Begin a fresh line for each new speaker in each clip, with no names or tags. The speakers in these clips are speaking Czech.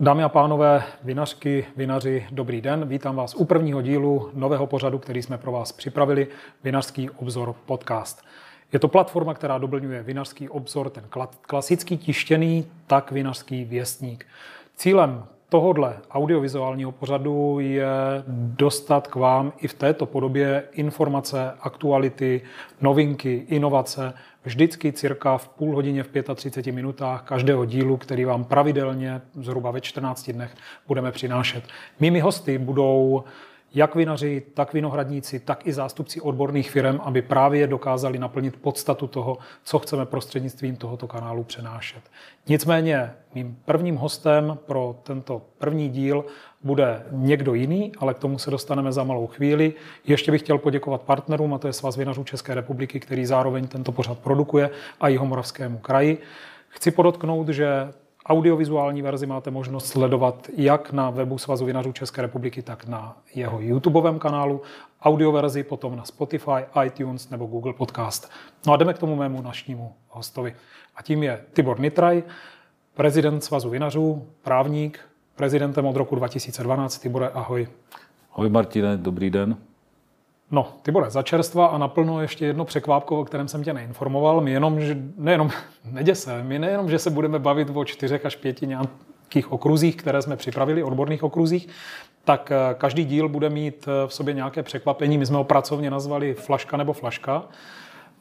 Dámy a pánové, vinařky, vinaři, dobrý den. Vítám vás u prvního dílu nového pořadu, který jsme pro vás připravili, Vinařský obzor podcast. Je to platforma, která doplňuje Vinařský obzor, ten klasický tištěný, tak Vinařský věstník. Cílem tohodle audiovizuálního pořadu je dostat k vám i v této podobě informace, aktuality, novinky, inovace, vždycky cirka v půl hodině, v 35 minutách každého dílu, který vám pravidelně zhruba ve 14 dnech budeme přinášet. Mými hosty budou jak vinaři, tak vinohradníci, tak i zástupci odborných firm, aby právě dokázali naplnit podstatu toho, co chceme prostřednictvím tohoto kanálu přenášet. Nicméně mým prvním hostem pro tento první díl bude někdo jiný, ale k tomu se dostaneme za malou chvíli. Ještě bych chtěl poděkovat partnerům, a to je Svaz vinařů České republiky, který zároveň tento pořad produkuje, a Jihomoravskému kraji. Chci podotknout, že Audiovizuální verzi máte možnost sledovat jak na webu Svazu vinařů České republiky, tak na jeho YouTubeovém kanálu. Audioverzi potom na Spotify, iTunes nebo Google Podcast. No a jdeme k tomu mému našnímu hostovi. A tím je Tibor Nitraj, prezident Svazu vinařů, právník, prezidentem od roku 2012. Tibore, ahoj.
Ahoj Martine, dobrý den.
No, Tibore, za čerstva a naplno ještě jedno překvápko, o kterém jsem tě neinformoval. My jenom, že, nejenom, neděse, se, my nejenom, že se budeme bavit o čtyřech až pěti nějakých okruzích, které jsme připravili, odborných okruzích, tak eh, každý díl bude mít eh, v sobě nějaké překvapení. My jsme ho pracovně nazvali flaška nebo flaška.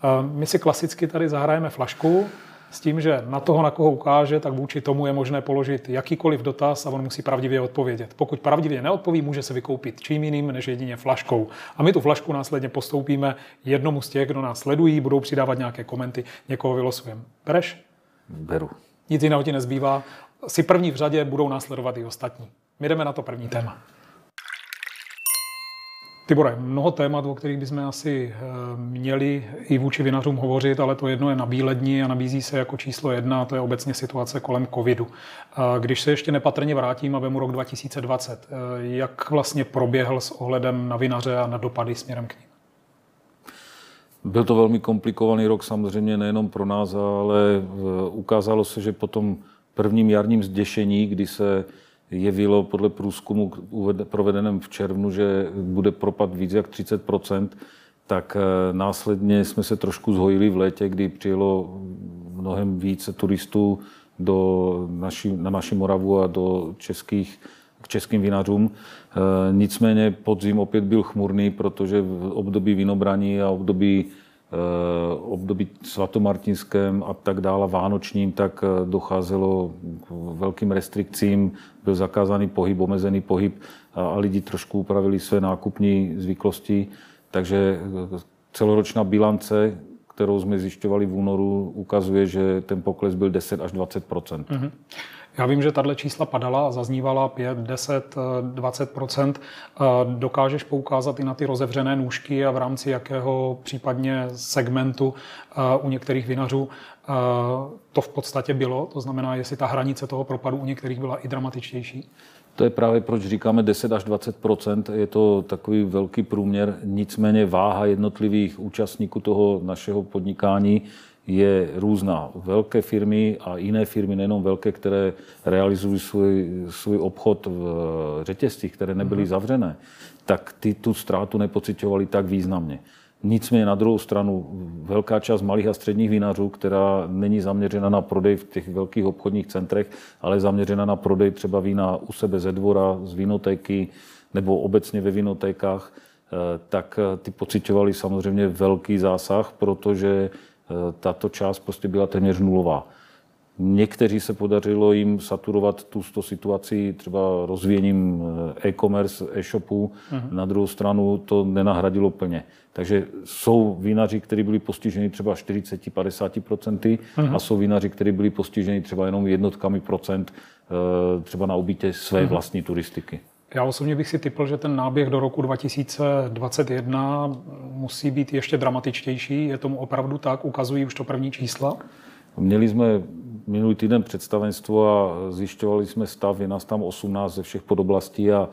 Eh, my si klasicky tady zahrajeme flašku, s tím, že na toho, na koho ukáže, tak vůči tomu je možné položit jakýkoliv dotaz a on musí pravdivě odpovědět. Pokud pravdivě neodpoví, může se vykoupit čím jiným než jedině flaškou. A my tu flašku následně postoupíme jednomu z těch, kdo nás sledují, budou přidávat nějaké komenty, někoho vylosujeme. Bereš?
Beru.
Nic jiného ti nezbývá. Si první v řadě budou následovat i ostatní. My jdeme na to první téma. Tibore, mnoho témat, o kterých bychom asi eh, měli i vůči vinařům hovořit, ale to jedno je na bílední a nabízí se jako číslo jedna, a to je obecně situace kolem covidu. Když se ještě nepatrně vrátím a vemu rok 2020, eh, jak vlastně proběhl s ohledem na vinaře a na dopady směrem k ním?
Byl to velmi komplikovaný rok samozřejmě nejenom pro nás, ale eh, ukázalo se, že po tom prvním jarním zděšení, kdy se jevilo podle průzkumu provedeném v červnu, že bude propad víc jak 30% tak eh, následně jsme se trošku zhojili v létě, kdy přijelo mnohem více turistů do naší, na naši Moravu a do českých, k českým vinařům. Eh, nicméně podzim opět byl chmurný, protože v období vinobraní a období období svatomartinském a tak dále, vánočním, tak eh, docházelo k velkým restrikcím, byl zakázaný pohyb, omezený pohyb a lidi trošku upravili své nákupní zvyklosti, takže eh, celoročná bilance, kterou jsme zjišťovali v únoru, ukazuje, že ten pokles byl 10 až 20 mm-hmm.
Já vím, že tahle čísla padala a zaznívala 5, 10, 20% Dokážeš poukázat i na ty rozevřené nůžky a v rámci jakého případně segmentu eh, u některých vinařů eh, to v podstatě bylo? To znamená, jestli ta hranice toho propadu u některých byla i dramatičtější?
To je právě proč říkáme 10 až 20 je to takový velký průměr, nicméně váha jednotlivých účastníků toho našeho podnikání je různá. Velké firmy a jiné firmy, nejenom velké, které realizují svůj, svůj obchod v řetězcích, které nebyly mm-hmm. zavřené, tak ty tu ztrátu nepocitovali tak významně. Nicméně na druhou stranu velká část malých a středních vinařů, která není zaměřena na prodej v těch velkých obchodních centrech, ale zaměřena na prodej třeba vína u sebe ze dvora, z vinotéky nebo obecně ve vinotékách, eh, tak eh, ty pocitovali samozřejmě velký zásah, protože Eh, tato část prostě byla téměř nulová. Někteří se podařilo jim saturovat tu, tu situaci třeba rozvíjením eh, e-commerce, e-shopu, uh-huh. na druhou stranu to nenahradilo plně. Takže jsou vinaři, kteří byli postiženi třeba 40-50% uh-huh. a jsou vinaři, kteří byli postiženi třeba jenom jednotkami procent, eh, třeba na obytě své uh-huh. vlastní turistiky.
Já osobně bych si typl, že ten náběh do roku 2021 musí být ještě dramatičtější. Je tomu opravdu tak? Ukazují už to první čísla?
Měli jsme minulý týden představenstvo a zjišťovali jsme stav, je nás tam 18 ze všech podoblastí a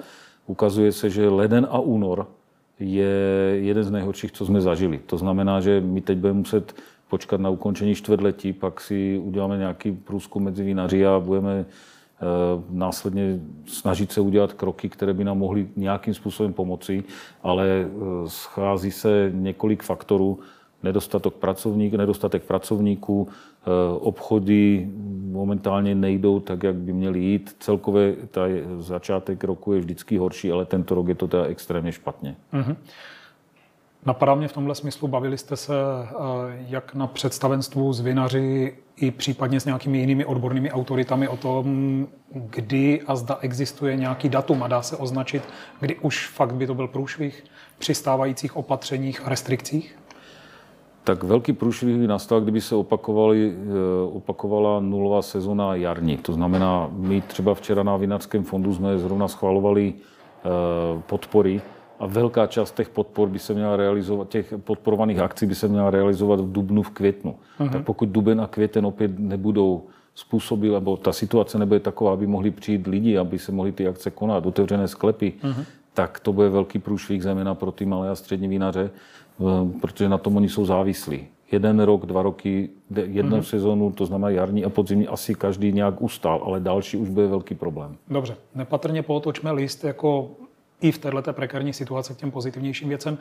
ukazuje se, že leden a únor je jeden z nejhorších, co jsme zažili. To znamená, že my teď budeme muset počkat na ukončení čtvrtletí, pak si uděláme nějaký průzkum mezi vinaři a budeme následně snažit se udělat kroky, které by nám mohly nějakým způsobem pomoci, ale schází se několik faktorů, nedostatek pracovník, nedostatek pracovníků, obchody momentálně nejdou tak, jak by měly jít. Celkově ta začátek roku je vždycky horší, ale tento rok je to teda extrémně špatně. Mm-hmm.
Napadá mě v tomhle smyslu, bavili jste se eh, jak na představenstvu s vinaři i případně s nějakými jinými odbornými autoritami o tom, kdy a zda existuje nějaký datum a dá se označit, kdy už fakt by to byl průšvih při stávajících opatřeních a restrikcích?
Tak velký průšvih by nastal, kdyby se opakovali, eh, opakovala nulová sezona jarní. To znamená, my třeba včera na Vinařském fondu jsme zrovna schvalovali eh, podpory, a velká část těch podpor by se měla realizovat, těch podporovaných akcí by se měla realizovat v dubnu, v květnu. Uh-huh. Tak pokud duben a květen opět nebudou způsoby, nebo ta situace nebude taková, aby mohli přijít lidi, aby se mohly ty akce konat, otevřené sklepy, uh-huh. tak to bude velký průšvih zejména pro ty malé a střední vinaře, eh, protože na tom oni jsou závislí. Jeden rok, dva roky, jednu uh-huh. sezonu, to znamená jarní a podzimní, asi každý nějak ustál, ale další už bude velký problém.
Dobře, nepatrně pootočme list jako i v této prekární situaci k těm pozitivnějším věcem.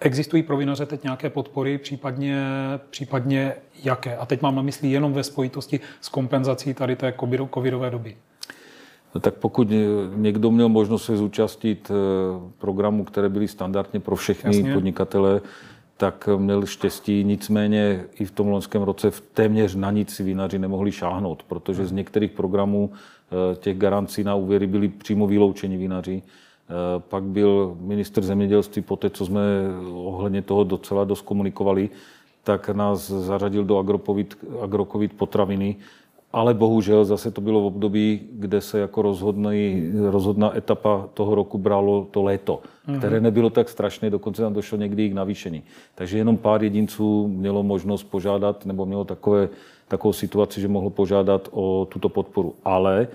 Existují pro vinaře teď nějaké podpory, případně, případně jaké? A teď mám na mysli jenom ve spojitosti s kompenzací tady té covidové doby.
No tak pokud někdo měl možnost se zúčastnit eh, programu, které byly standardně pro všechny Jasně. podnikatele, tak měl štěstí. Nicméně i v tom loňském roce v téměř na nic si vinaři nemohli šáhnout, protože z některých programů eh, těch garancí na úvěry byli přímo vyloučeni vinaři. Eh, pak byl minister zemědělství po té, co jsme ohledně toho docela dost komunikovali, tak nás zařadil do agrokovit potraviny, ale bohužel zase to bylo v období, kde se jako rozhodný, rozhodná etapa toho roku bralo to léto, mm-hmm. které nebylo tak strašné, dokonce tam došlo někdy i k navýšení. Takže jenom pár jedinců mělo možnost požádat, nebo mělo takové, takovou situaci, že mohlo požádat o tuto podporu. Ale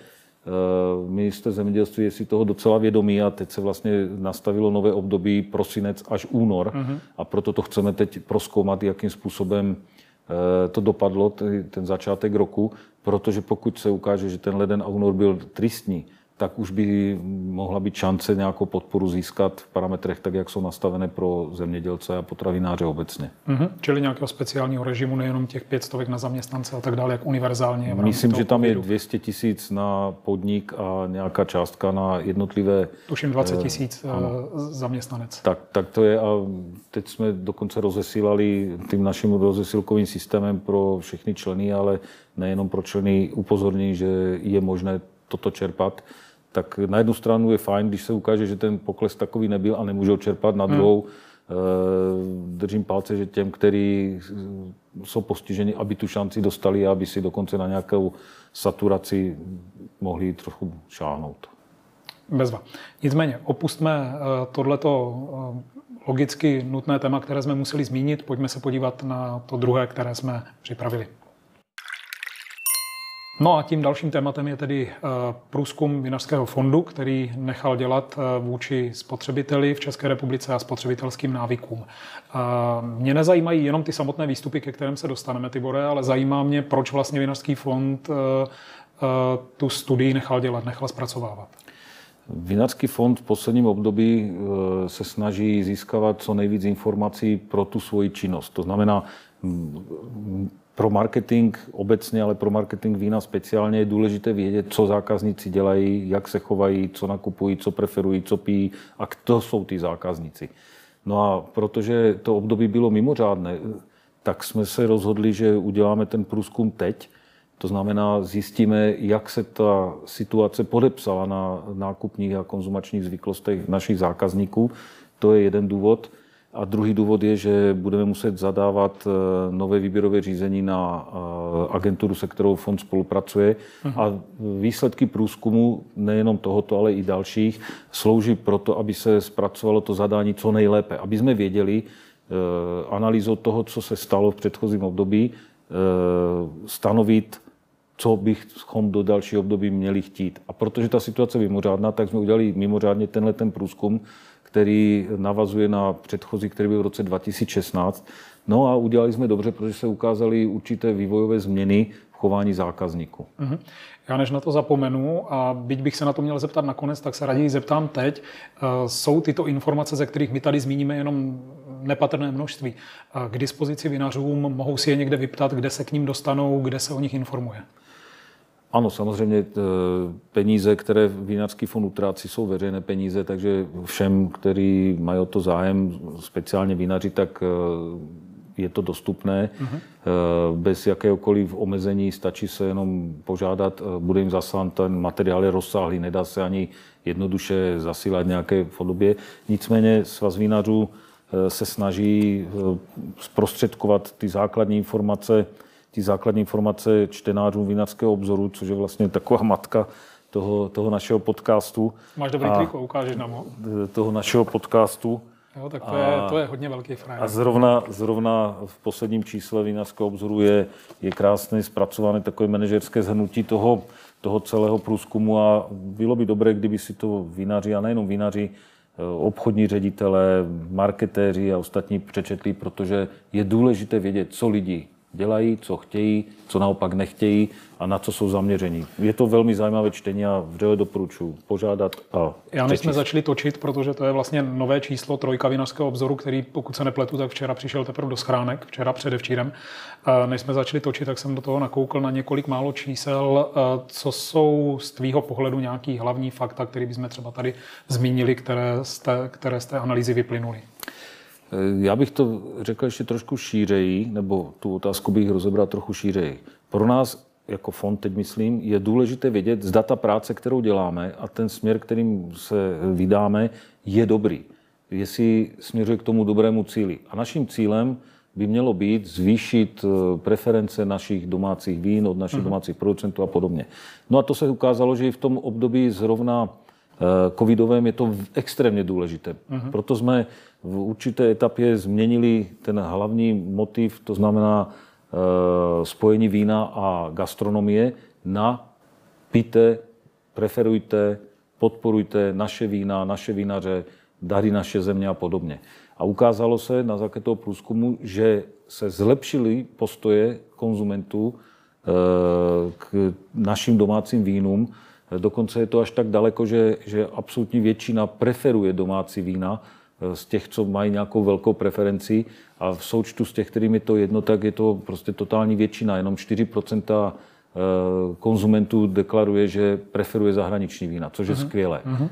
minister zemědělství je si toho docela vědomý a teď se vlastně nastavilo nové období prosinec až únor uh-huh. a proto to chceme teď proskoumat, jakým způsobem eh, to dopadlo, ten začátek roku, protože pokud se ukáže, že ten leden a únor byl tristní, tak už by mohla být šance nějakou podporu získat v parametrech, tak jak jsou nastavené pro zemědělce a potravináře obecně.
Mm-hmm. Čili nějakého speciálního režimu, nejenom těch pět stovek na zaměstnance a tak dále, jak univerzálně.
Myslím, že tam je 200 tisíc na podnik a nějaká částka na jednotlivé...
Tuším 20 eh, tisíc uh, zaměstnanec.
Tak, tak to je a teď jsme dokonce rozesílali tím naším rozesilkovým systémem pro všechny členy, ale nejenom pro členy upozornění, že je možné toto čerpat tak na jednu stranu je fajn, když se ukáže, že ten pokles takový nebyl a nemůžou čerpat, na hmm. druhou hmm. držím palce, že těm, kteří jsou postiženi, aby tu šanci dostali a aby si dokonce na nějakou saturaci mohli trochu šáhnout.
Bezva. Nicméně, opustme eh, tohleto eh, logicky nutné téma, které jsme museli zmínit. Pojďme se podívat na to druhé, které jsme připravili. No a tím dalším tématem je tedy eh, průzkum Vinařského fondu, který nechal dělat eh, vůči spotřebiteli v České republice a spotřebitelským návykům. Eh, mě nezajímají jenom ty samotné výstupy, ke kterým se dostaneme, Tibore, ale zajímá mě, proč vlastně Vinařský fond tu studii nechal dělat, nechal zpracovávat.
Vinařský fond v posledním období se snaží získávat co nejvíc informací pro tu svoji činnost. To znamená, pro marketing obecně, ale pro marketing vína speciálně je důležité vědět, co zákazníci dělají, jak se chovají, co nakupují, co preferují, co pijí a kdo jsou ty zákazníci. No a protože to období bylo mimořádné, tak jsme se rozhodli, že uděláme ten průzkum teď. To znamená, zjistíme, jak se ta situace podepsala na nákupních a konzumačních zvyklostech našich zákazníků. To je jeden důvod. A druhý důvod je, že budeme muset zadávat eh, nové výběrové řízení na eh, agenturu, se kterou fond spolupracuje. Uh-huh. A výsledky průzkumu, nejenom tohoto, ale i dalších, slouží proto, aby se zpracovalo to zadání co nejlépe. Aby jsme věděli eh, analýzou toho, co se stalo v předchozím období, stanovit, co bychom do dalšího období měli chtít. A protože ta situace je mimořádná, tak jsme udělali mimořádně tenhle ten průzkum, který navazuje na předchozí, který byl v roce 2016. No a udělali jsme dobře, protože se ukázaly určité vývojové změny v chování zákazníků.
Mm-hmm. Já než na to zapomenu, a byť bych se na to měl zeptat nakonec, tak se raději zeptám teď. Eh, jsou tyto informace, ze kterých my tady zmíníme jenom nepatrné množství, k dispozici vinařům, mohou si je někde vyptat, kde se k ním dostanou, kde se o nich informuje?
Ano, samozřejmě eh, peníze, které Vinařský fond utrácí, jsou veřejné peníze, takže všem, kteří mají o to zájem, speciálně vinaři, tak eh, je to dostupné uh-huh. bez jakéhokoliv omezení, stačí se jenom požádat, bude jim zaslán ten materiál je rozsáhlý, nedá se ani jednoduše zasílat nějaké podobě. Nicméně svaz vinařů se snaží zprostředkovat ty základní informace ty základní informace čtenářům vinařského obzoru, což je vlastně taková matka toho, toho našeho podcastu.
Máš dobrý triko, ukážeš nám ho.
Toho našeho podcastu.
Jo, tak to, a, je, to je hodně velký frajer.
A zrovna, zrovna v posledním čísle vinařského obzoru je, je krásně zpracované takové manažerské zhrnutí toho, toho celého průzkumu a bylo by dobré, kdyby si to vinaři, a nejenom vinaři, eh, obchodní ředitelé, marketéři a ostatní přečetli, protože je důležité vědět, co lidi dělají, co chtějí, co naopak nechtějí a na co jsou zaměření. Je to velmi zajímavé čtení a vřele doporučuji požádat a
Já než jsme začali točit, protože to je vlastně nové číslo trojka vinařského obzoru, který, pokud se nepletu, tak včera přišel teprve do schránek, včera předevčírem. Než jsme začali točit, tak jsem do toho nakoukl na několik málo čísel. Co jsou z tvýho pohledu nějaký hlavní fakta, které bychom třeba tady zmínili, které z té, které z té analýzy vyplynuly?
Eh, já bych to řekl ještě trošku šířeji, nebo tu otázku bych rozebral trochu šířeji. Pro nás jako fond, teď myslím, je důležité vědět, zda ta práce, kterou děláme a ten směr, kterým se vydáme, je dobrý. Jestli směřuje k tomu dobrému cíli. A naším cílem by mělo být zvýšit eh, preference našich domácích vín od našich uh-huh. domácích producentů a podobně. No a to se ukázalo, že i v tom období zrovna covidovém je to extrémně důležité. Uh-huh. Proto jsme v určité etapě změnili ten hlavní motiv, to znamená uh, spojení vína a gastronomie na píte, preferujte, podporujte naše vína, naše vinaře, dary naše země a podobně. A ukázalo se na základě toho průzkumu, že se zlepšily postoje konzumentů eh, k našim domácím vínům, Dokonce je to až tak daleko, že, že absolutní většina preferuje domácí vína eh, z těch, co mají nějakou velkou preferenci a v součtu z těch, kterým je to jedno, tak je to prostě totální většina. Jenom 4% eh, konzumentů deklaruje, že preferuje zahraniční vína, což je uh-huh. skvělé. Uh-huh.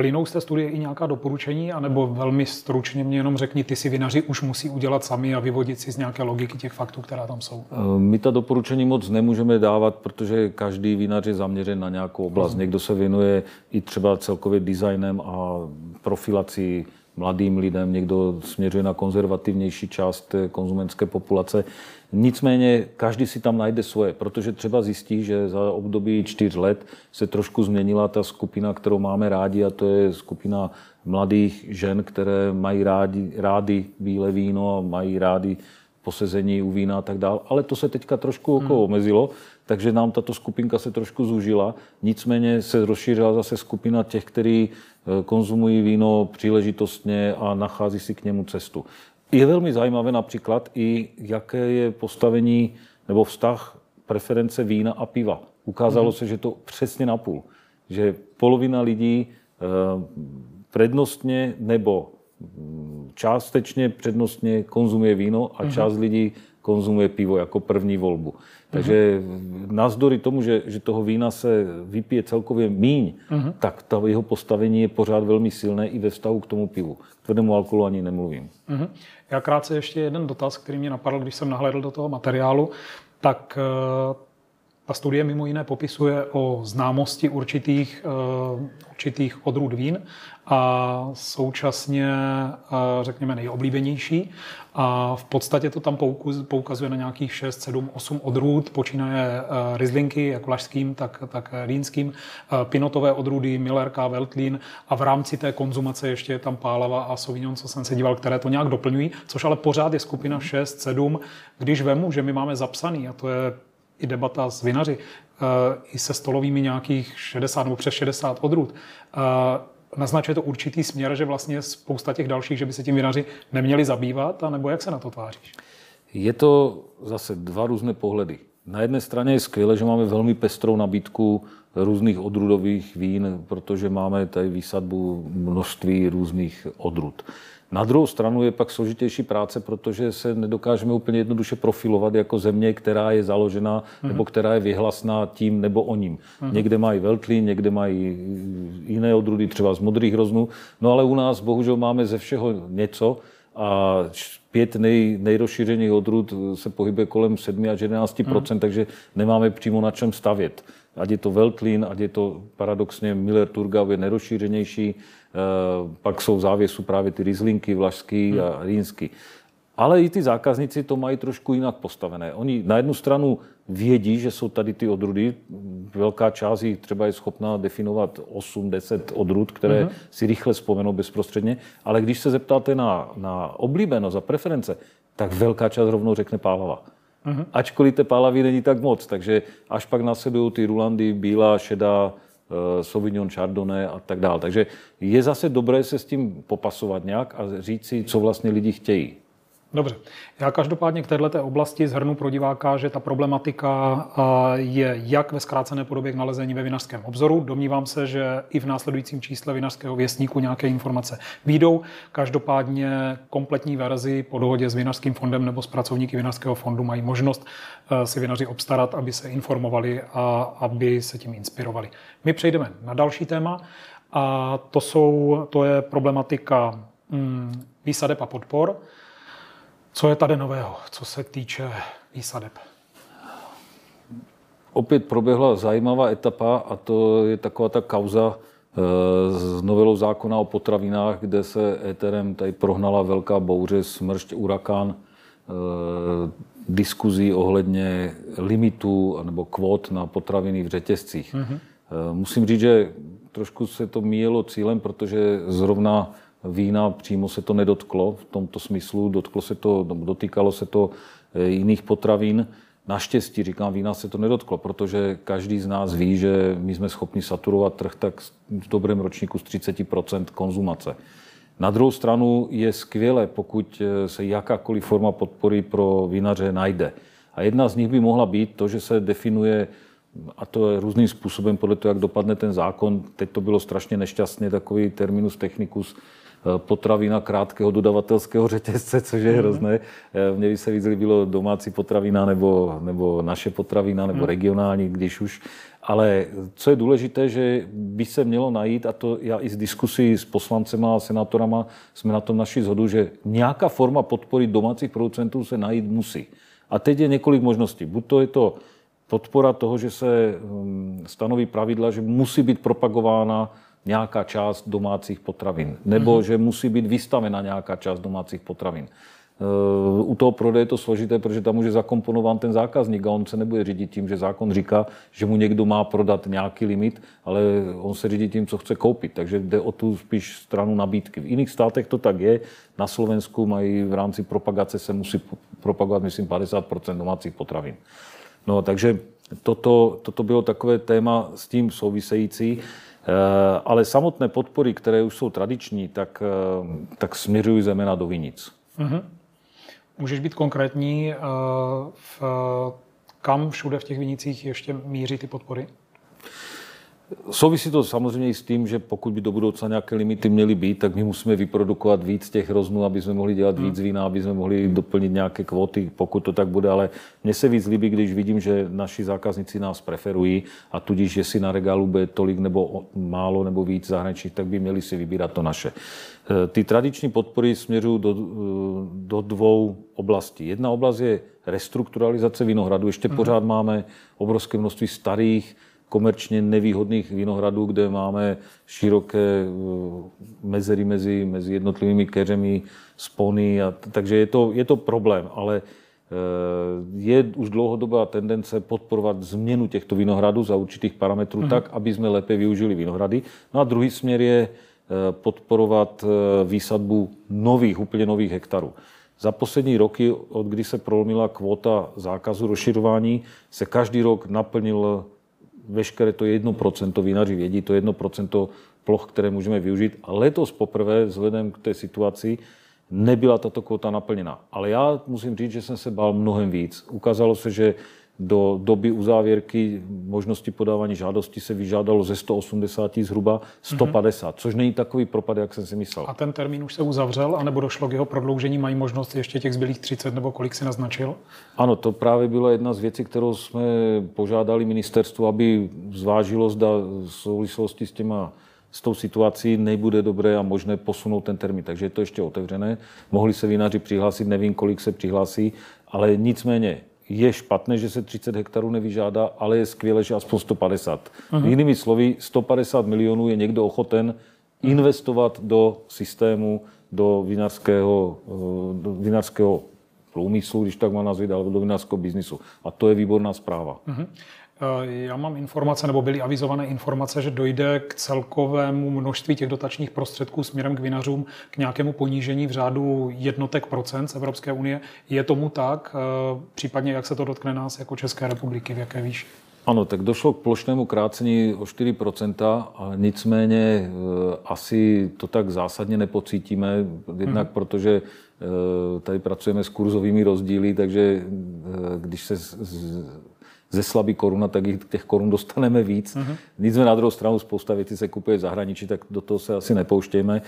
Plynou z té studie i nějaká doporučení, anebo velmi stručně mě jenom řekni, ty si vinaři už musí udělat sami a vyvodit si z nějaké logiky těch faktů, která tam jsou?
Eh, my ta doporučení moc nemůžeme dávat, protože každý vinař je zaměřen na nějakou oblast. Někdo se věnuje i třeba celkově designem a profilací mladým lidem, někdo směřuje na konzervativnější část konzumentské populace. Nicméně každý si tam najde svoje, protože třeba zjistí, že za období čtyř let se trošku změnila ta skupina, kterou máme rádi, a to je skupina mladých žen, které mají rádi, rády bílé víno a mají rádi posezení u vína a tak dále. Ale to se teďka trošku hmm. omezilo, takže nám tato skupinka se trošku zúžila. Nicméně se rozšířila zase skupina těch, kteří konzumují víno příležitostně a nachází si k němu cestu. Je velmi zajímavé například i, jaké je postavení nebo vztah preference vína a piva. Ukázalo mm-hmm. se, že to přesně napůl. Že polovina lidí eh, prednostně nebo mm, částečně přednostně konzumuje víno a mm-hmm. část lidí konzumuje pivo jako první volbu. Takže uh-huh. navzdory tomu, že, že toho vína se vypije celkově míň, uh-huh. tak ta jeho postavení je pořád velmi silné i ve vztahu k tomu pivu. K tvrdému alkoholu ani nemluvím.
Uh-huh. Já krátce ještě jeden dotaz, který mě napadl, když jsem nahlédl do toho materiálu. Tak uh, ta studie mimo jiné popisuje o známosti určitých, uh, určitých odrůd vín a současně, řekněme, nejoblíbenější. A v podstatě to tam poukazuje na nějakých 6, 7, 8 odrůd, počínaje Rizlinky, jak lašským, tak, tak rýnským, pinotové odrůdy, Millerka, Veltlin a v rámci té konzumace ještě je tam Pálava a Sauvignon, co jsem se díval, které to nějak doplňují, což ale pořád je skupina 6, 7. Když vemu, že my máme zapsaný, a to je i debata s vinaři, i se stolovými nějakých 60 nebo přes 60 odrůd, naznačuje to určitý směr, že vlastně spousta těch dalších, že by se tím vinaři neměli zabývat, a nebo jak se na to tváříš?
Je to zase dva různé pohledy. Na jedné straně je skvělé, že máme velmi pestrou nabídku různých odrůdových vín, protože máme tady výsadbu množství různých odrůd. Na druhou stranu je pak složitější práce, protože se nedokážeme úplně jednoduše profilovat jako země, která je založena nebo která je vyhlasná tím nebo o ním. Někde mají veltlí, někde mají jiné odrůdy, třeba z modrých hroznů, no ale u nás bohužel máme ze všeho něco a pět nej, nejrozšířených odrůd se pohybuje kolem 7 až 11 hmm. takže nemáme přímo na čem stavět. Ať je to Veltlín, ať je to paradoxně Miller Turgau je nerozšířenější, Eh, pak jsou v závěsu právě ty Rieslinky, Vlašský hmm. a Rýnsky. Ale i ty zákazníci to mají trošku jinak postavené. Oni na jednu stranu vědí, že jsou tady ty odrudy. Velká část jich třeba je schopná definovat 8-10 odrůd, které uh-huh. si rychle vzpomenou bezprostředně. Ale když se zeptáte na, na oblíbenost a preference, tak velká část rovnou řekne pálava. Uh-huh. Ačkoliv té pálavy není tak moc. Takže až pak následují ty rulandy, bílá, šedá, Eh, Sauvignon Chardonnay a tak dále. Takže je zase dobré se s tím popasovat nějak a říct si, co vlastně lidi chtějí.
Dobře. Já každopádně k této oblasti zhrnu pro diváka, že ta problematika je jak ve zkrácené podobě k nalezení ve vinařském obzoru. Domnívám se, že i v následujícím čísle vinařského věstníku nějaké informace výjdou. Každopádně kompletní verzi po dohodě s vinařským fondem nebo s pracovníky vinařského fondu mají možnost e, si vinaři obstarat, aby se informovali a aby se tím inspirovali. My přejdeme na další téma a to, jsou, to je problematika mm, výsadeb a podpor. Co je tady nového, co se týče výsadeb?
Opět proběhla zajímavá etapa a to je taková ta kauza eh, s novelou zákona o potravinách, kde se éterem tady prohnala velká bouře, smršť, urakán, eh, diskuzí ohledně limitů nebo kvot na potraviny v řetězcích. Mm-hmm. Musím říct, že trošku se to míjelo cílem, protože zrovna vína přímo se to nedotklo v tomto smyslu, dotklo se to, dotýkalo se to eh, jiných potravin. Naštěstí, říkám, vína se to nedotklo, protože každý z nás ví, že my jsme schopni saturovat trh tak v dobrém ročníku z 30% konzumace. Na druhou stranu je skvělé, pokud eh, se jakákoliv forma podpory pro vinaře najde. A jedna z nich by mohla být to, že se definuje, a to je různým způsobem podle toho, jak dopadne ten zákon, teď to bylo strašně nešťastně, takový terminus technicus, potravina krátkého dodavatelského řetězce, což je mhm. hrozné. Eh, mně by se víc líbilo domácí potravina nebo, nebo naše potravina nebo mhm. regionální, když už. Ale co je důležité, že by se mělo najít, a to já i z diskusí s poslancema a senátorama jsme na tom naši zhodu, že nějaká forma podpory domácích producentů se najít musí. A teď je několik možností. Buď to je to podpora toho, že se hm, stanoví pravidla, že musí být propagována nějaká část domácích potravin, nebo mm-hmm. že musí být vystavena nějaká část domácích potravin. Eh, u toho prodeje je to složité, protože tam už je zakomponován ten zákazník a on se nebude řídit tím, že zákon říká, že mu někdo má prodat nějaký limit, ale on se řídí tím, co chce koupit. Takže jde o tu spíš stranu nabídky. V jiných státech to tak je. Na Slovensku mají v rámci propagace se musí propagovat, myslím, 50 domácích potravin. No, takže toto, toto bylo takové téma s tím související. Eh, ale samotné podpory, které už jsou tradiční, tak, eh, tak směřují zejména do vinic. Mm-hmm.
Můžeš být konkrétní, eh, v, kam všude v těch vinicích ještě míří ty podpory?
Souvisí to samozřejmě i s tím, že pokud by do budoucna nějaké limity měly být, tak my musíme vyprodukovat víc těch roznů, aby jsme mohli dělat hmm. víc vína, aby jsme mohli doplnit nějaké kvóty, pokud to tak bude. Ale mně se víc líbí, když vidím, že naši zákazníci nás preferují a tudíž, jestli na regálu bude tolik nebo málo nebo víc zahraničních, tak by měli si vybírat to naše. E, ty tradiční podpory směřují do, e, do dvou oblastí. Jedna oblast je restrukturalizace vinohradu. Ještě hmm. pořád máme obrovské množství starých, komerčně nevýhodných vinohradů, kde máme široké eh, mezery mezi, mezi jednotlivými keřemi, spony. A, takže je to, je to problém, ale eh, je už dlouhodobá tendence podporovat změnu těchto vinohradů za určitých parametrů mm-hmm. tak, aby jsme lépe využili vinohrady. No a druhý směr je eh, podporovat výsadbu nových, úplně nových hektarů. Za poslední roky, od kdy se prolomila kvota zákazu rozširování, se každý rok naplnil veškeré to 1%, vinaři vědí, to 1% ploch, které můžeme využít. A letos poprvé, vzhledem k té situaci, nebyla tato kvota naplněna. Ale já musím říct, že jsem se bál mnohem víc. Ukázalo se, že do doby uzávěrky možnosti podávání žádosti se vyžádalo ze 180 zhruba 150, mm-hmm. což není takový propad, jak jsem si myslel.
A ten termín už se uzavřel, anebo došlo k jeho prodloužení? Mají možnost ještě těch zbylých 30 nebo kolik si naznačil?
Ano, to právě byla jedna z věcí, kterou jsme požádali ministerstvo, aby zvážilo, zda v souvislosti s těma s tou situací nebude dobré a možné posunout ten termín. Takže je to ještě otevřené. Mohli se vinaři přihlásit, nevím, kolik se přihlásí, ale nicméně je špatné, že se 30 hektarů nevyžádá, ale je skvělé, že aspoň 150. Uh-huh. Jinými slovy, 150 milionů je někdo ochoten investovat do systému, do vinařského, eh, do vinařského průmyslu, když tak má nazvat, alebo do vinařského biznisu. A to je výborná zpráva. Uh-huh.
Já mám informace, nebo byly avizované informace, že dojde k celkovému množství těch dotačních prostředků směrem k vinařům k nějakému ponížení v řádu jednotek procent z Evropské unie. Je tomu tak? Eh, případně jak se to dotkne nás jako České republiky, v jaké výši?
Ano, tak došlo k plošnému krácení o 4%, ale nicméně eh, asi to tak zásadně nepocítíme, jednak hmm. protože eh, tady pracujeme s kurzovými rozdíly, takže když se zeslabí koruna, tak těch korun dostaneme víc. Uh-huh. Nicméně na druhou stranu spousta věcí se kupuje v zahraničí, tak do toho se asi nepouštějme.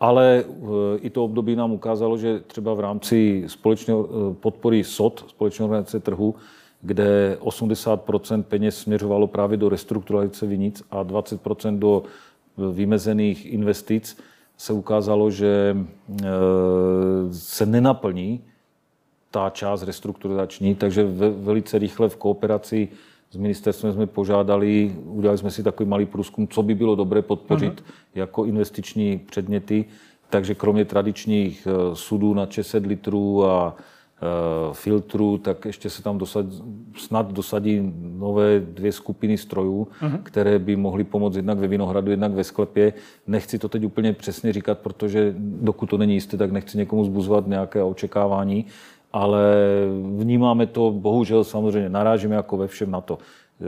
Ale eh, i to období nám ukázalo, že třeba v rámci společné eh, podpory SOT, společné organizace trhu, kde 80% peněz směřovalo právě do restrukturalizace vinic a 20% do eh, vymezených investic, se ukázalo, že se nenaplní ta část restrukturizační, takže ve, velice rychle v kooperaci s ministerstvem jsme požádali, udělali jsme si takový malý průzkum, co by bylo dobré podpořit uh-huh. jako investiční předměty. Takže kromě tradičních eh, sudů na 600 litrů a eh, filtrů, tak ještě se tam dosad, snad dosadí nové dvě skupiny strojů, uh-huh. které by mohly pomoct jednak ve Vinohradu, jednak ve sklepě. Nechci to teď úplně přesně říkat, protože dokud to není jisté, tak nechci někomu zbuzovat nějaké očekávání ale vnímáme to, bohužel samozřejmě narážíme jako ve všem na to.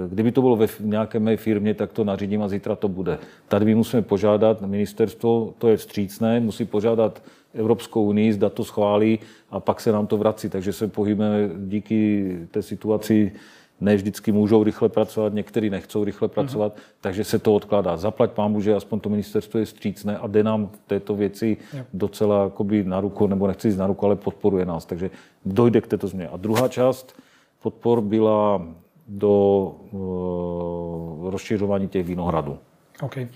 Kdyby to bylo ve nějaké mé firmě, tak to nařídím a zítra to bude. Tady my musíme požádat ministerstvo, to je vstřícné, musí požádat Evropskou unii, zda to schválí a pak se nám to vrací. Takže se pohybujeme díky té situaci ne vždycky můžou rychle pracovat, někteří nechcou rychle mhm. pracovat, mm-hmm. takže se to odkládá. Zaplať pámu, že aspoň to ministerstvo je střícné a jde nám v této věci yep. docela jakoby na ruku, nebo nechci jít na ruku, ale podporuje nás. Takže dojde k této změně. A druhá část podpor byla do uh, rozšiřování těch vinohradů.
Okay.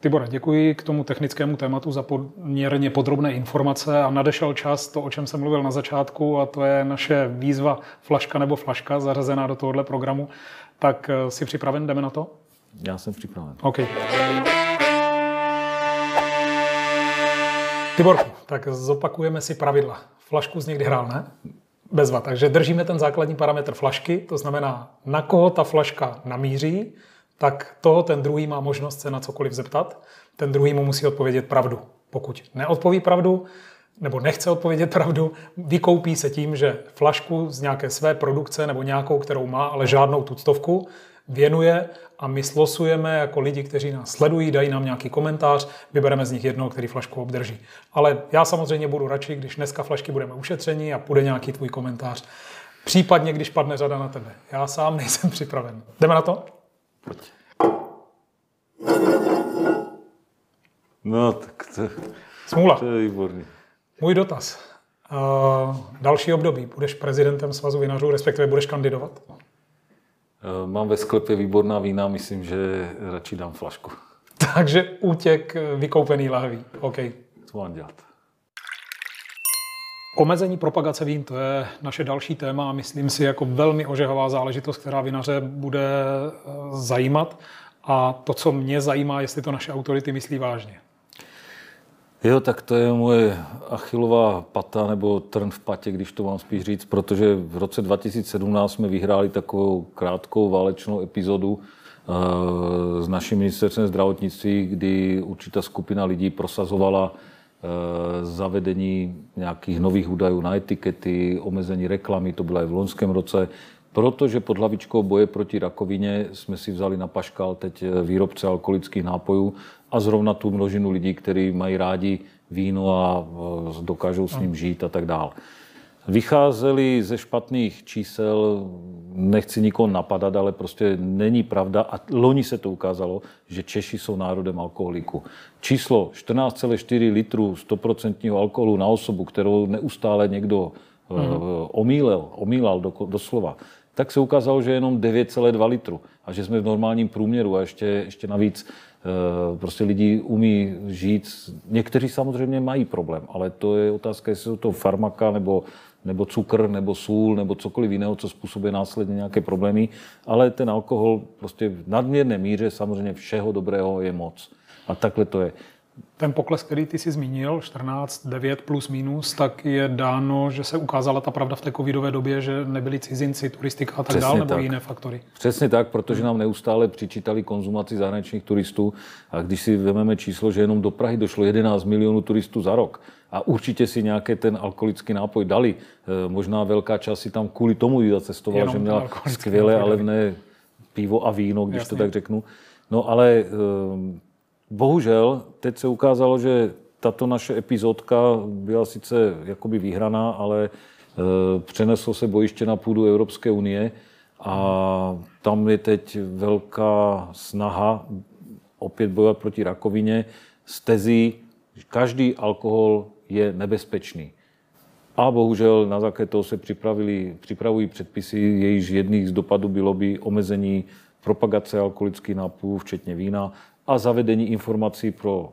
Tibore, děkuji k tomu technickému tématu za poměrně podrobné informace a nadešel čas to, o čem jsem mluvil na začátku a to je naše výzva flaška nebo flaška zařazená do tohohle programu. Tak eh, si připraven, jdeme na to?
Já jsem připraven.
OK. Tiborku, tak zopakujeme si pravidla. Flašku z někdy hrál, ne? Bezva. Takže držíme ten základní parametr flašky, to znamená, na koho ta flaška namíří, tak toho ten druhý má možnost se na cokoliv zeptat. Ten druhý mu musí odpovědět pravdu. Pokud neodpoví pravdu, nebo nechce odpovědět pravdu, vykoupí se tím, že flašku z nějaké své produkce nebo nějakou, kterou má, ale žádnou tuctovku, věnuje a my slosujeme jako lidi, kteří nás sledují, dají nám nějaký komentář, vybereme z nich jednoho, který flašku obdrží. Ale já samozřejmě budu radši, když dneska flašky budeme ušetření a půjde nějaký tvůj komentář. Případně, když padne řada na tebe. Já sám nejsem připraven. Jdeme na to? Pojď.
No, tak to,
Smůla.
to je výborný.
Můj dotaz. Uh, další období. Budeš prezidentem Svazu vinařů, respektive budeš kandidovat? Uh,
mám ve sklepě výborná vína, myslím, že radši dám flašku.
Takže útěk vykoupený lahví. OK.
Co mám dělat?
Omezení propagace vín, to je naše další téma a myslím si jako velmi ožehavá záležitost, která vinaře bude eh, zajímat. A to, co mě zajímá, jestli to naše autority myslí vážně.
Jo, tak to je moje achilová pata nebo trn v patě, když to mám spíš říct, protože v roce 2017 jsme vyhráli takovou krátkou válečnou epizodu eh, s naším ministerstvem zdravotnictví, kdy určitá skupina lidí prosazovala zavedení nějakých nových údajů na etikety, omezení reklamy, to bylo i v loňském roce. protože pod hlavičkou boje proti rakovině jsme si vzali na paškal teď výrobce alkoholických nápojů a zrovna tu množinu lidí, kteří mají rádi víno a dokážou s ním žít a tak dále. Vycházeli ze špatných čísel, nechci nikoho napadat, ale prostě není pravda a loni se to ukázalo, že Češi jsou národem alkoholiku. Číslo 14,4 litrů 100% alkoholu na osobu, kterou neustále někdo mm-hmm. omílel, omílal do, doslova, tak se ukázalo, že je jenom 9,2 litru a že jsme v normálním průměru a ještě, ještě navíc eh, prostě lidi umí žít. Někteří samozřejmě mají problém, ale to je otázka, jestli jsou to farmaka nebo nebo cukr, nebo sůl, nebo cokoliv jiného, co způsobuje následně nějaké problémy, ale ten alkohol prostě v nadměrné míře samozřejmě všeho dobrého je moc. A takhle to je.
Ten pokles, který ty jsi zmínil, 14, 9 plus minus, tak je dáno, že se ukázala ta pravda v té covidové době, že nebyli cizinci, turistika a tak dále, nebo tak. jiné faktory.
Přesně tak, protože nám neustále přičítali konzumaci zahraničních turistů. A když si vezmeme číslo, že jenom do Prahy došlo 11 milionů turistů za rok, a určitě si nějaký ten alkoholický nápoj dali. E, možná velká část si tam kvůli tomu cestovala, že měla skvělé, ale ne pivo a víno, když Jasně. to tak řeknu. No ale e, bohužel teď se ukázalo, že tato naše epizodka byla sice jakoby vyhraná, ale e, přeneslo se bojiště na půdu Evropské unie a tam je teď velká snaha opět bojovat proti rakovině s tezí, že každý alkohol je nebezpečný. A bohužel na základě toho se připravili, připravují předpisy, jejichž jedných z dopadů bylo by omezení propagace alkoholických nápojů, včetně vína, a zavedení informací pro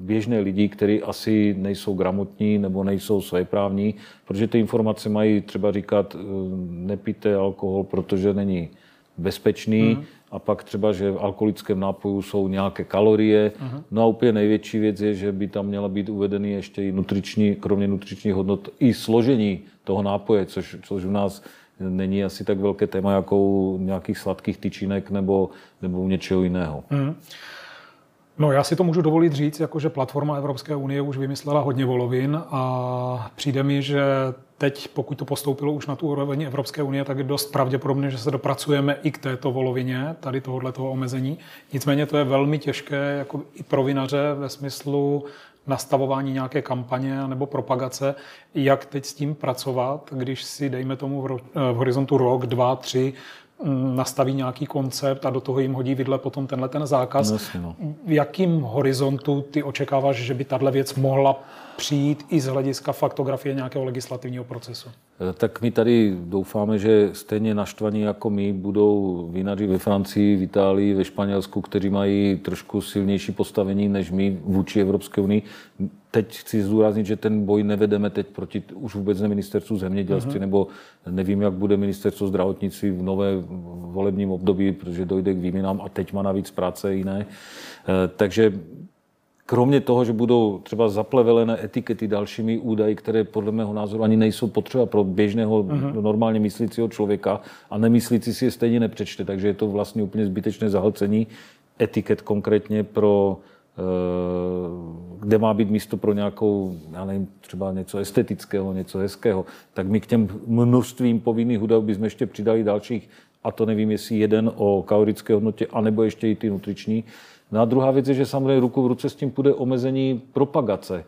běžné lidi, kteří asi nejsou gramotní nebo nejsou svéprávní, protože ty informace mají třeba říkat, eh, nepijte alkohol, protože není bezpečný, mm a pak třeba, že v alkoholickém nápoju jsou nějaké kalorie. Uh-huh. No a úplně největší věc je, že by tam měla být uvedeny ještě i nutriční, kromě nutričních hodnot, i složení toho nápoje, což, což u nás není asi tak velké téma jako u nějakých sladkých tyčinek nebo, nebo u něčeho jiného. Uh-huh.
No já si to můžu dovolit říct, jako že platforma Evropské unie už vymyslela hodně volovin a přijde mi, že teď, pokud to postoupilo už na tu úroveň Evropské unie, tak je dost pravděpodobné, že se dopracujeme i k této volovině, tady tohohle toho omezení. Nicméně to je velmi těžké jako i pro vinaře ve smyslu nastavování nějaké kampaně nebo propagace, jak teď s tím pracovat, když si, dejme tomu, v horizontu rok, dva, tři, nastaví nějaký koncept a do toho jim hodí vidle potom tenhle ten zákaz. No, no. V jakým horizontu ty očekáváš, že by tahle věc mohla přijít i z hlediska faktografie nějakého legislativního procesu?
Eh, tak my tady doufáme, že stejně naštvaní jako my budou vinaři ve Francii, v Itálii, ve Španělsku, kteří mají trošku silnější postavení než my vůči Evropské unii. Teď chci zdůraznit, že ten boj nevedeme teď proti už vůbec ne ministerstvu zemědělství, uh-huh. nebo nevím, jak bude ministerstvo zdravotnictví v nové volebním období, protože dojde k výměnám a teď má navíc práce jiné. Eh, takže kromě toho, že budou třeba zaplevelené etikety dalšími údaji, které podle mého názoru ani nejsou potřeba pro běžného uh-huh. normálně myslícího člověka a nemyslící si je stejně nepřečte, takže je to vlastně úplně zbytečné zahlcení etiket konkrétně pro eh, kde má být místo pro nějakou, já nevím, třeba něco estetického, něco hezkého, tak my k těm množstvím povinných údajů bychom ještě přidali dalších, a to nevím, jestli jeden o kalorické hodnotě, anebo ještě i ty nutriční, No a druhá věc je, že samozřejmě ruku v ruce s tím půjde omezení propagace.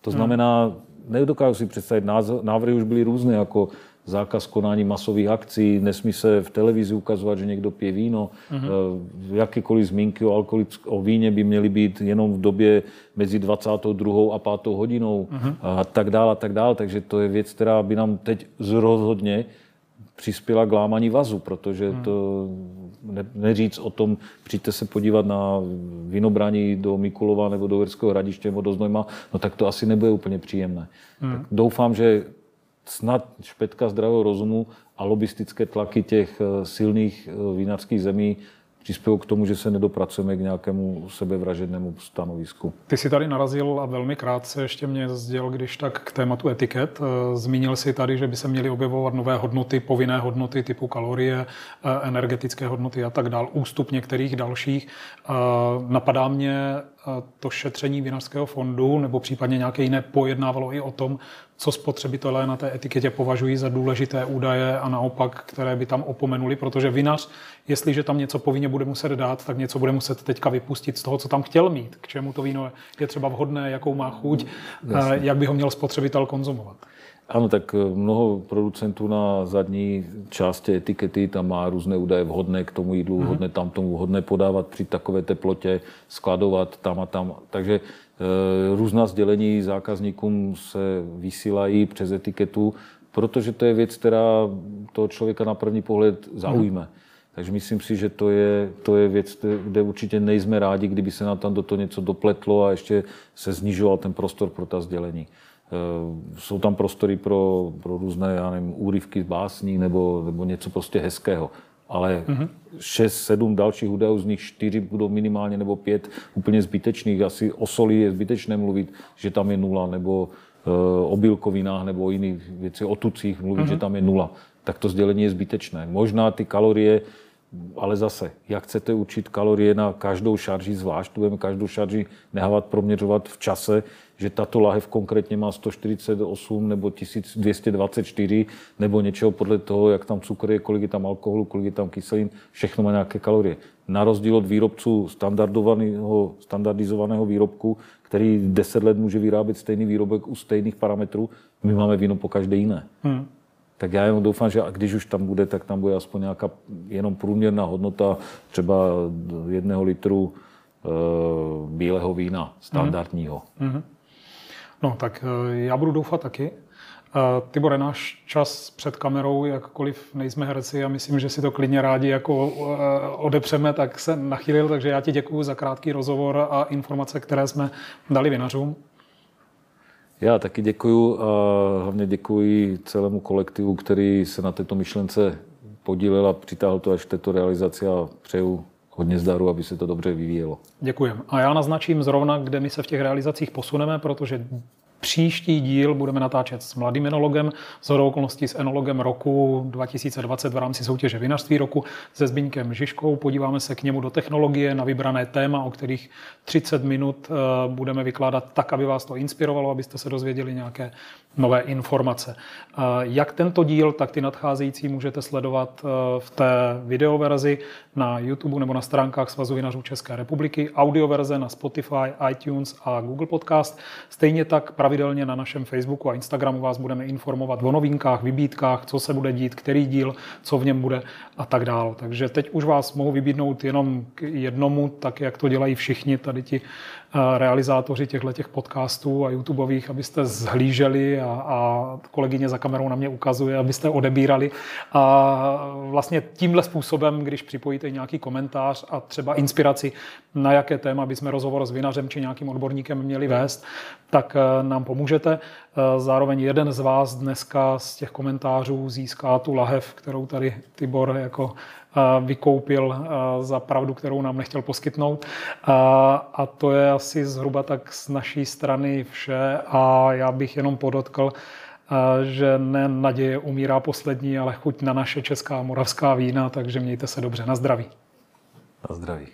To znamená, hmm. nedokážu si představit, návrhy už byly různé, jako zákaz konání masových akcí, nesmí se v televizi ukazovat, že někdo pije víno. Mm-hmm. Jakékoliv zmínky o, alkoholick- o víně by měly být jenom v době mezi 22. a 5. hodinou mm-hmm. a tak dále, a tak dále. Takže to je věc, která by nám teď rozhodně přispěla k lámaní vazu, protože hmm. to ne, neříct o tom, přijďte se podívat na vinobraní do Mikulova nebo do Verského hradiště nebo do Znojma, no tak to asi nebude úplně příjemné. Hmm. Tak doufám, že snad špetka zdravého rozumu a lobistické tlaky těch eh, silných eh, vinařských zemí přispělo k tomu, že se nedopracujeme k nějakému sebevražednému stanovisku.
Ty si tady narazil a velmi krátce ještě mě sděl, když tak k tématu etiket. Eh, zmínil si tady, že by se měly objevovat nové hodnoty, povinné hodnoty typu kalorie, energetické hodnoty a tak dál, ústup některých dalších. Napadá mě to šetření vinařského fondu nebo případně nějaké jiné pojednávalo i o tom, co spotřebitelé na té etiketě považují za důležité údaje a naopak, které by tam opomenuli, protože vinař, jestliže tam něco povinně bude muset dát, tak něco bude muset teďka vypustit z toho, co tam chtěl mít, k čemu to víno je třeba vhodné, jakou má chuť, Jasně. jak by ho měl spotřebitel konzumovat.
Ano, tak eh, mnoho producentů na zadní části etikety tam má různé údaje vhodné k tomu jídlu, mm-hmm. vhodné tam tomu, vhodné podávat při takové teplotě, skladovat tam a tam. Takže různá sdělení zákazníkům se vysílají přes etiketu, protože to je věc, která toho člověka na první pohled zaujme. Mm-hmm. Takže myslím si, že to je, to je věc, kde určitě nejsme rádi, kdyby se nám tam do toho něco dopletlo a ještě se znižoval ten prostor pro ta sdělení. Eh, jsou tam prostory pro, pro různé, já nevím, úryvky z básní nebo, nebo něco prostě hezkého. Ale mm-hmm. šest, sedm dalších údajů, z nich čtyři budou minimálně nebo pět úplně zbytečných. Asi o soli je zbytečné mluvit, že tam je nula, nebo e, o bílkovinách nebo o jiných věcech, o tucích mluvit, mm-hmm. že tam je nula. Tak to sdělení je zbytečné. Možná ty kalorie ale zase, jak chcete učit kalorie na každou šarži zvlášť, budeme každou šarži nehávat proměřovat v čase, že tato lahev konkrétně má 148 nebo 1224 nebo něčeho podle toho, jak tam cukr je, kolik je tam alkoholu, kolik je tam kyselin, všechno má nějaké kalorie. Na rozdíl od výrobců standardovaného, standardizovaného výrobku, který 10 let může vyrábět stejný výrobek u stejných parametrů, my máme víno po každé jiné. Hmm tak já jenom doufám, že když už tam bude, tak tam bude aspoň nějaká jenom průměrná hodnota třeba jedného litru e, bílého vína standardního. Mm-hmm.
No tak e, já budu doufat taky. E, Tibore, náš čas před kamerou, jakkoliv nejsme herci a myslím, že si to klidně rádi jako odepřeme, tak se nachýlil, takže já ti děkuji za krátký rozhovor a informace, které jsme dali vinařům.
Já taky děkuji a hlavně děkuji celému kolektivu, který se na této myšlence podílel a přitáhl to až v této realizaci a přeju hodně zdaru, aby se to dobře vyvíjelo.
Děkujeme. A já naznačím zrovna, kde my se v těch realizacích posuneme, protože Příští díl budeme natáčet s mladým enologem, s okolností s enologem roku 2020 v rámci soutěže Vinařství roku se Zbyňkem Žižkou. Podíváme se k němu do technologie na vybrané téma, o kterých 30 minut eh, budeme vykládat tak, aby vás to inspirovalo, abyste se dozvěděli nějaké nové informace. Jak tento díl, tak ty nadcházející můžete sledovat eh, v té videoverzi na YouTube nebo na stránkách Svazu vinařů České republiky, audioverze na Spotify, iTunes a Google Podcast. Stejně tak pravidelně na našem Facebooku a Instagramu vás budeme informovat o novinkách, vybídkách, co se bude dít, který díl, co v něm bude a tak dál. Takže teď už vás mohu vybídnout jenom k jednomu, tak jak to dělají všichni tady ti realizátoři těchto těch podcastů a YouTubeových, abyste zhlíželi a, a kolegyně za kamerou na mě ukazuje, abyste odebírali. A vlastně tímhle způsobem, když připojíte nějaký komentář a třeba inspiraci, na jaké téma bychom rozhovor s vinařem či nějakým odborníkem měli vést, tak eh, nám pomůžete. Eh, zároveň jeden z vás dneska z těch komentářů získá tu lahev, kterou tady Tibor jako vykoupil za pravdu, kterou nám nechtěl poskytnout. A to je asi zhruba tak z naší strany vše a já bych jenom podotkl, že ne naděje umírá poslední, ale chuť na naše česká moravská vína, takže mějte se dobře. Na zdraví.
Na zdraví.